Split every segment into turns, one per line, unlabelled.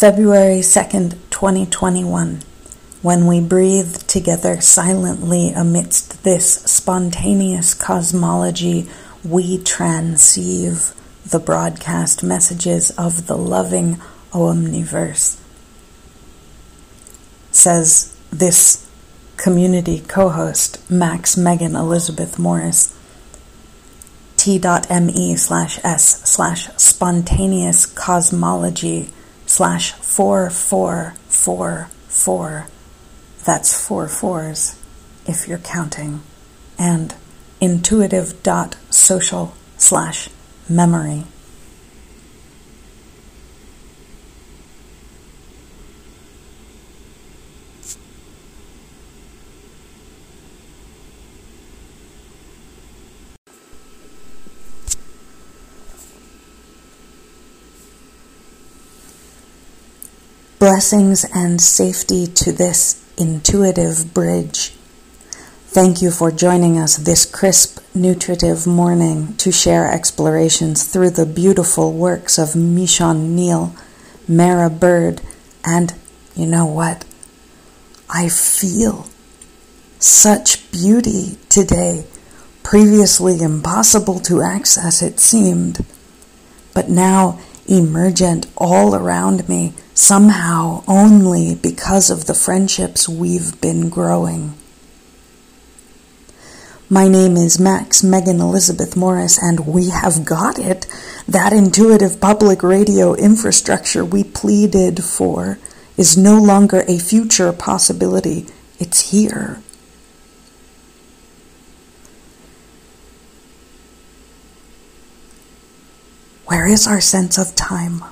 February 2nd, 2021. When we breathe together silently amidst this spontaneous cosmology, we transceive the broadcast messages of the loving Omniverse. Says this community co host, Max Megan Elizabeth Morris. T.me slash S slash spontaneous cosmology slash 4444. That's four fours if you're counting. And intuitive dot social slash memory. Blessings and safety to this intuitive bridge. Thank you for joining us this crisp, nutritive morning to share explorations through the beautiful works of Michon Neal, Mara Bird, and you know what? I feel such beauty today, previously impossible to access, it seemed, but now emergent all around me somehow only because of the friendships we've been growing. My name is Max Megan Elizabeth Morris, and we have got it. That intuitive public radio infrastructure we pleaded for is no longer a future possibility, it's here. Where is our sense of time?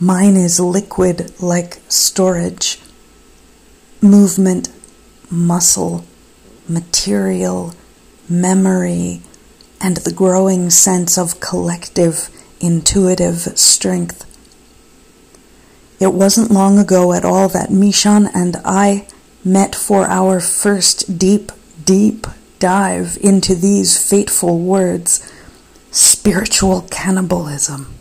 Mine is liquid like storage, movement, muscle, material, memory, and the growing sense of collective intuitive strength. It wasn't long ago at all that Michon and I met for our first deep, deep dive into these fateful words spiritual cannibalism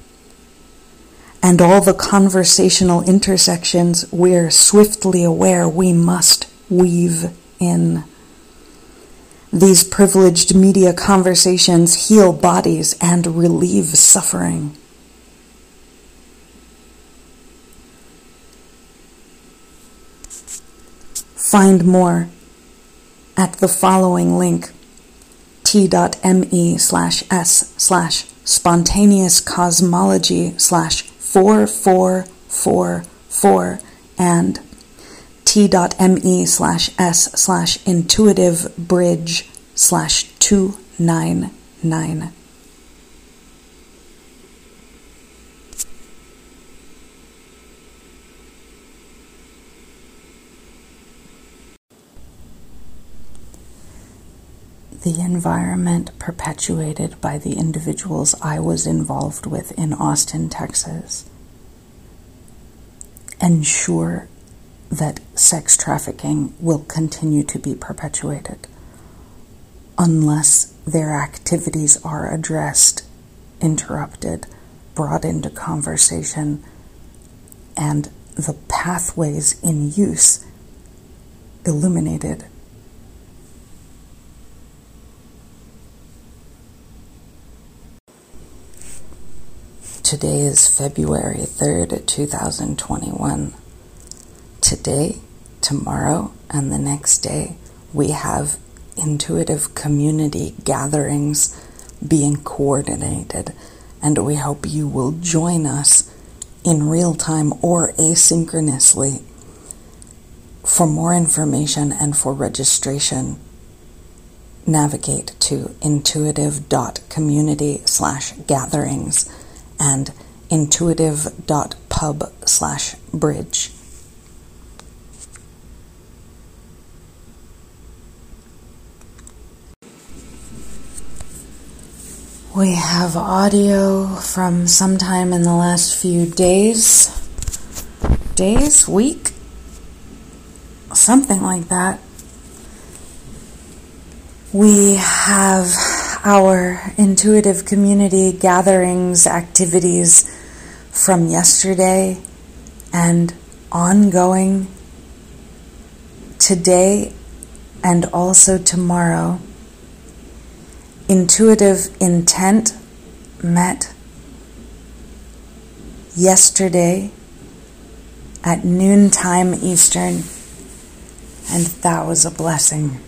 and all the conversational intersections we're swiftly aware we must weave in. These privileged media conversations heal bodies and relieve suffering. Find more at the following link t.me slash s slash spontaneous cosmology slash 4444 and t.me slash s slash intuitive bridge slash 299. The environment perpetuated by the individuals I was involved with in Austin, Texas, ensure that sex trafficking will continue to be perpetuated unless their activities are addressed, interrupted, brought into conversation, and the pathways in use illuminated Today is February 3rd, 2021. Today, tomorrow, and the next day, we have intuitive community gatherings being coordinated, and we hope you will join us in real time or asynchronously. For more information and for registration, navigate to intuitive.community slash gatherings and intuitive.pub slash bridge. We have audio from sometime in the last few days, days, week, something like that. We have our intuitive community gatherings activities from yesterday and ongoing today and also tomorrow. Intuitive intent met yesterday at noontime Eastern, and that was a blessing.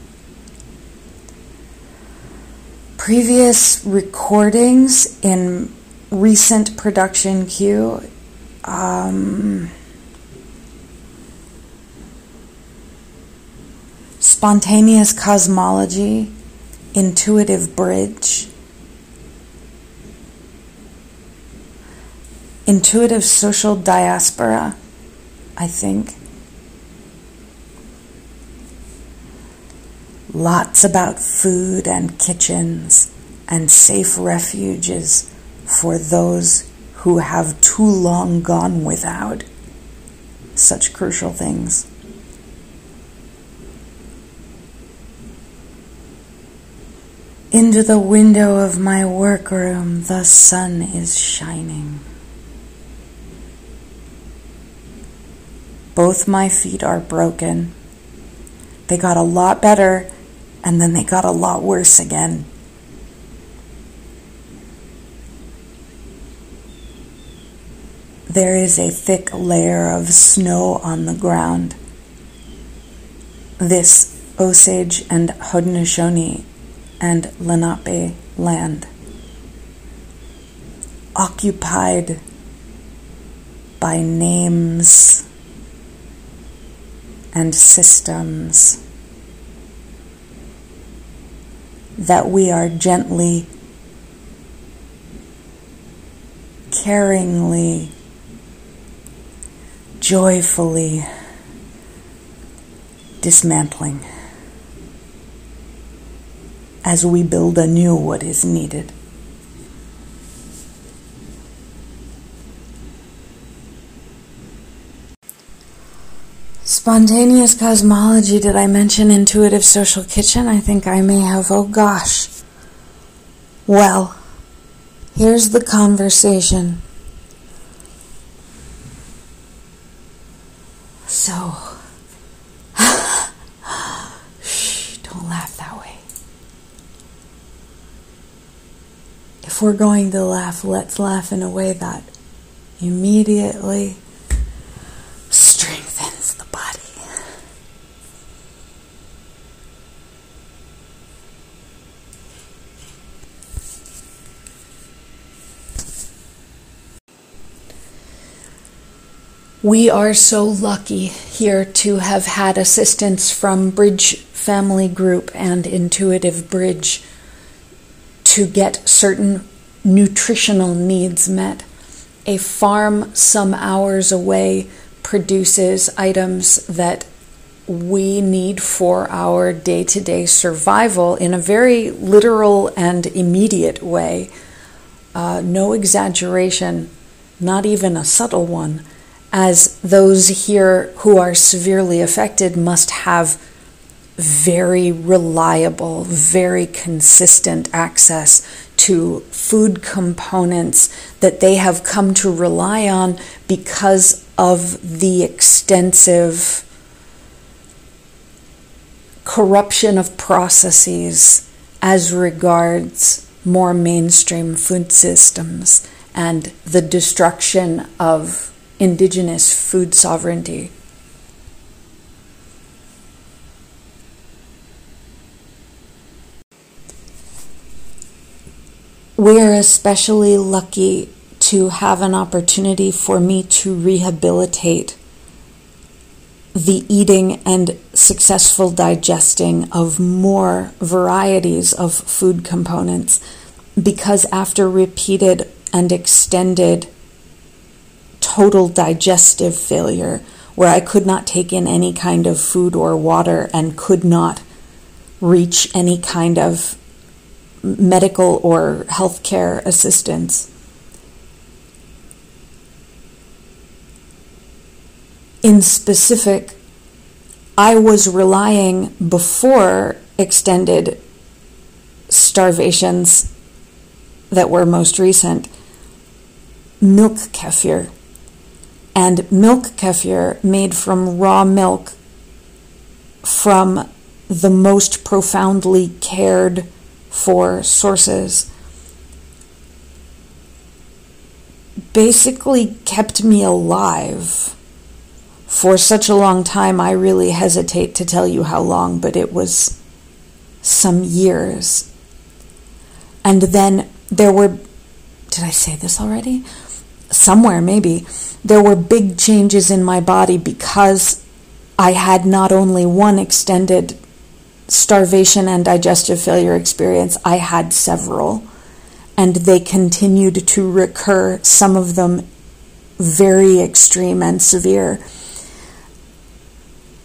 Previous recordings in recent production queue. Um, spontaneous cosmology, intuitive bridge, intuitive social diaspora, I think. Lots about food and kitchens and safe refuges for those who have too long gone without such crucial things. Into the window of my workroom, the sun is shining. Both my feet are broken. They got a lot better and then they got a lot worse again. There is a thick layer of snow on the ground. This Osage and Haudenosaunee and Lenape land, occupied by names and systems that we are gently, caringly, joyfully dismantling as we build anew what is needed. Spontaneous cosmology. Did I mention intuitive social kitchen? I think I may have. Oh gosh. Well, here's the conversation. So, shh, don't laugh that way. If we're going to laugh, let's laugh in a way that immediately strengthens the body. We are so lucky here to have had assistance from Bridge Family Group and Intuitive Bridge to get certain nutritional needs met. A farm some hours away produces items that we need for our day to day survival in a very literal and immediate way. Uh, no exaggeration, not even a subtle one, as those here who are severely affected must have very reliable, very consistent access to food components that they have come to rely on because of the extensive corruption of processes as regards more mainstream food systems and the destruction of indigenous food sovereignty. We are especially lucky to have an opportunity for me to rehabilitate the eating and successful digesting of more varieties of food components because after repeated and extended total digestive failure where I could not take in any kind of food or water and could not reach any kind of medical or healthcare assistance. In specific, I was relying before extended starvations that were most recent milk kefir. And milk kefir made from raw milk from the most profoundly cared for sources basically kept me alive for such a long time. I really hesitate to tell you how long, but it was some years. And then there were, did I say this already? Somewhere, maybe. There were big changes in my body because I had not only one extended starvation and digestive failure experience, I had several. And they continued to recur, some of them very extreme and severe.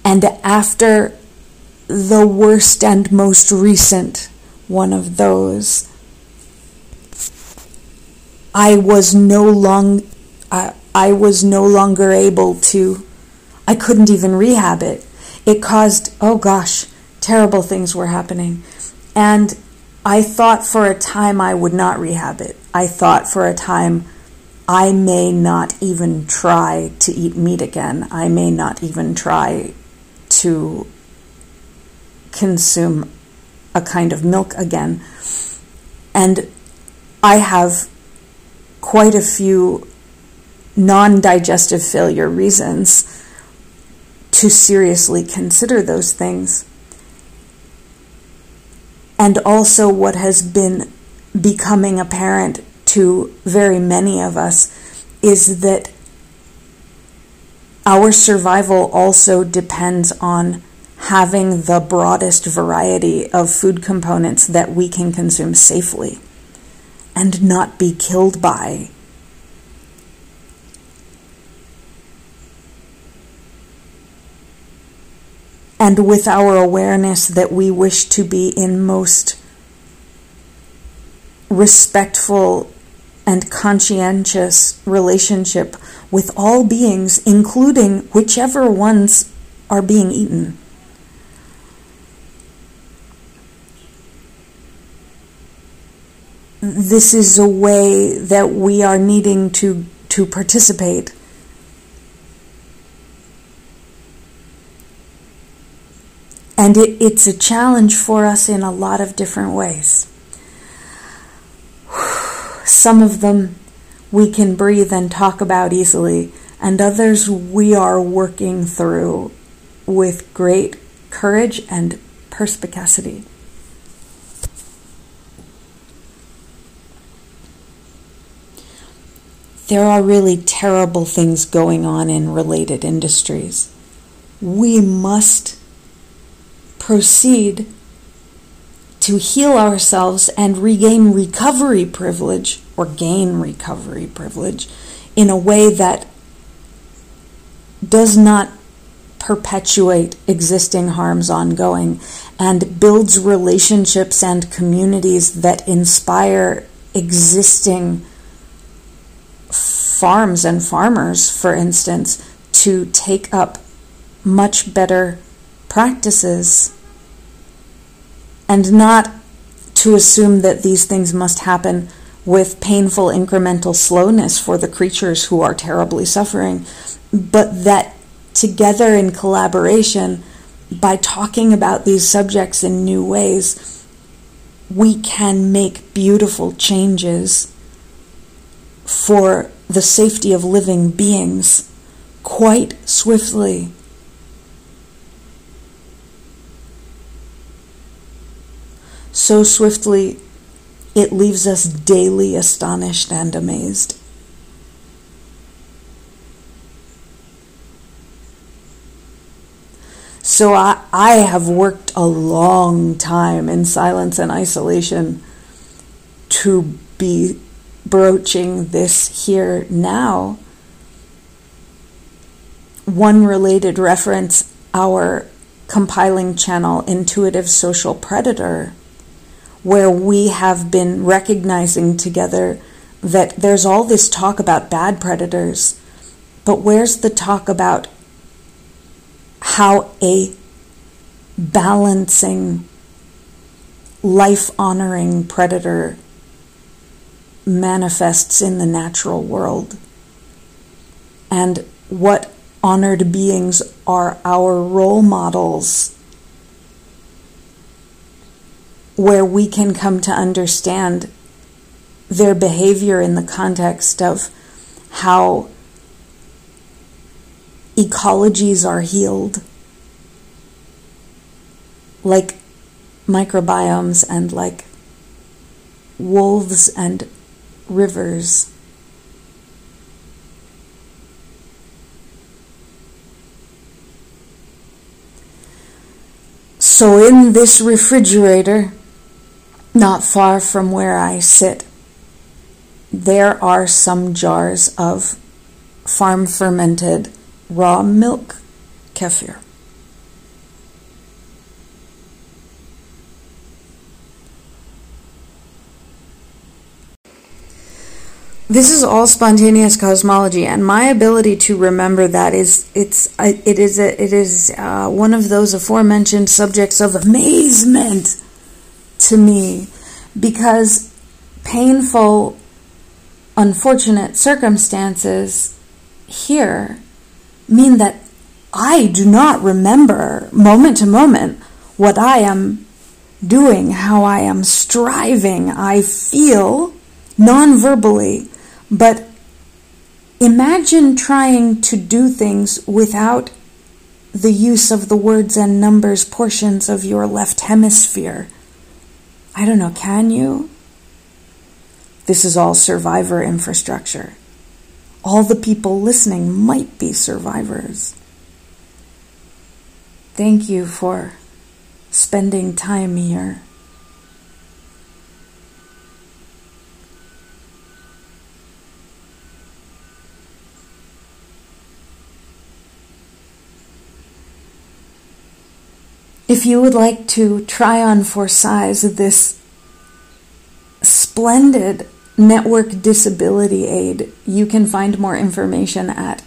And after the worst and most recent one of those, I was no long, I, I was no longer able to, I couldn't even rehab it. It caused, oh gosh, terrible things were happening. And I thought for a time I would not rehab it. I thought for a time I may not even try to eat meat again. I may not even try to consume a kind of milk again. And I have quite a few non digestive failure reasons to seriously consider those things. And also what has been becoming apparent to very many of us is that our survival also depends on having the broadest variety of food components that we can consume safely and not be killed by and with our awareness that we wish to be in most respectful and conscientious relationship with all beings, including whichever ones are being eaten. This is a way that we are needing to, to participate And it, it's a challenge for us in a lot of different ways. Some of them we can breathe and talk about easily, and others we are working through with great courage and perspicacity. There are really terrible things going on in related industries. We must proceed to heal ourselves and regain recovery privilege or gain recovery privilege in a way that does not perpetuate existing harms ongoing and builds relationships and communities that inspire existing farms and farmers, for instance, to take up much better practices and not to assume that these things must happen with painful incremental slowness for the creatures who are terribly suffering, but that together in collaboration, by talking about these subjects in new ways, we can make beautiful changes for the safety of living beings quite swiftly so swiftly it leaves us daily astonished and amazed. So I, I have worked a long time in silence and isolation to be broaching this here now. One related reference our compiling channel, Intuitive Social Predator where we have been recognizing together that there's all this talk about bad predators, but where's the talk about how a balancing, life honoring predator manifests in the natural world? And what honored beings are our role models, where we can come to understand their behavior in the context of how ecologies are healed, like microbiomes and like wolves and rivers. So, in this refrigerator, not far from where I sit, there are some jars of farm fermented raw milk kefir. This is all spontaneous cosmology, and my ability to remember that is it's it is a, it is uh, one of those aforementioned subjects of amazement to me, because painful, unfortunate circumstances here mean that I do not remember moment to moment what I am doing, how I am striving. I feel non verbally but imagine trying to do things without the use of the words and numbers portions of your left hemisphere. I don't know, can you? This is all survivor infrastructure. All the people listening might be survivors. Thank you for spending time here. You would like to try on for size this splendid network disability aid, you can find more information at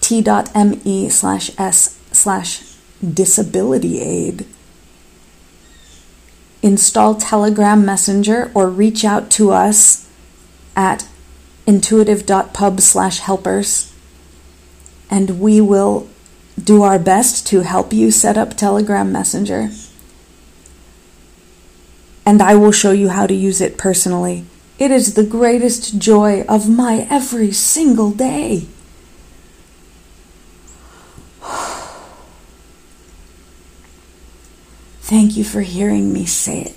t.me slash s slash disability aid. Install Telegram Messenger or reach out to us at intuitive.pub slash helpers and we will do our best to help you set up Telegram Messenger. And I will show you how to use it personally. It is the greatest joy of my every single day. Thank you for hearing me say it.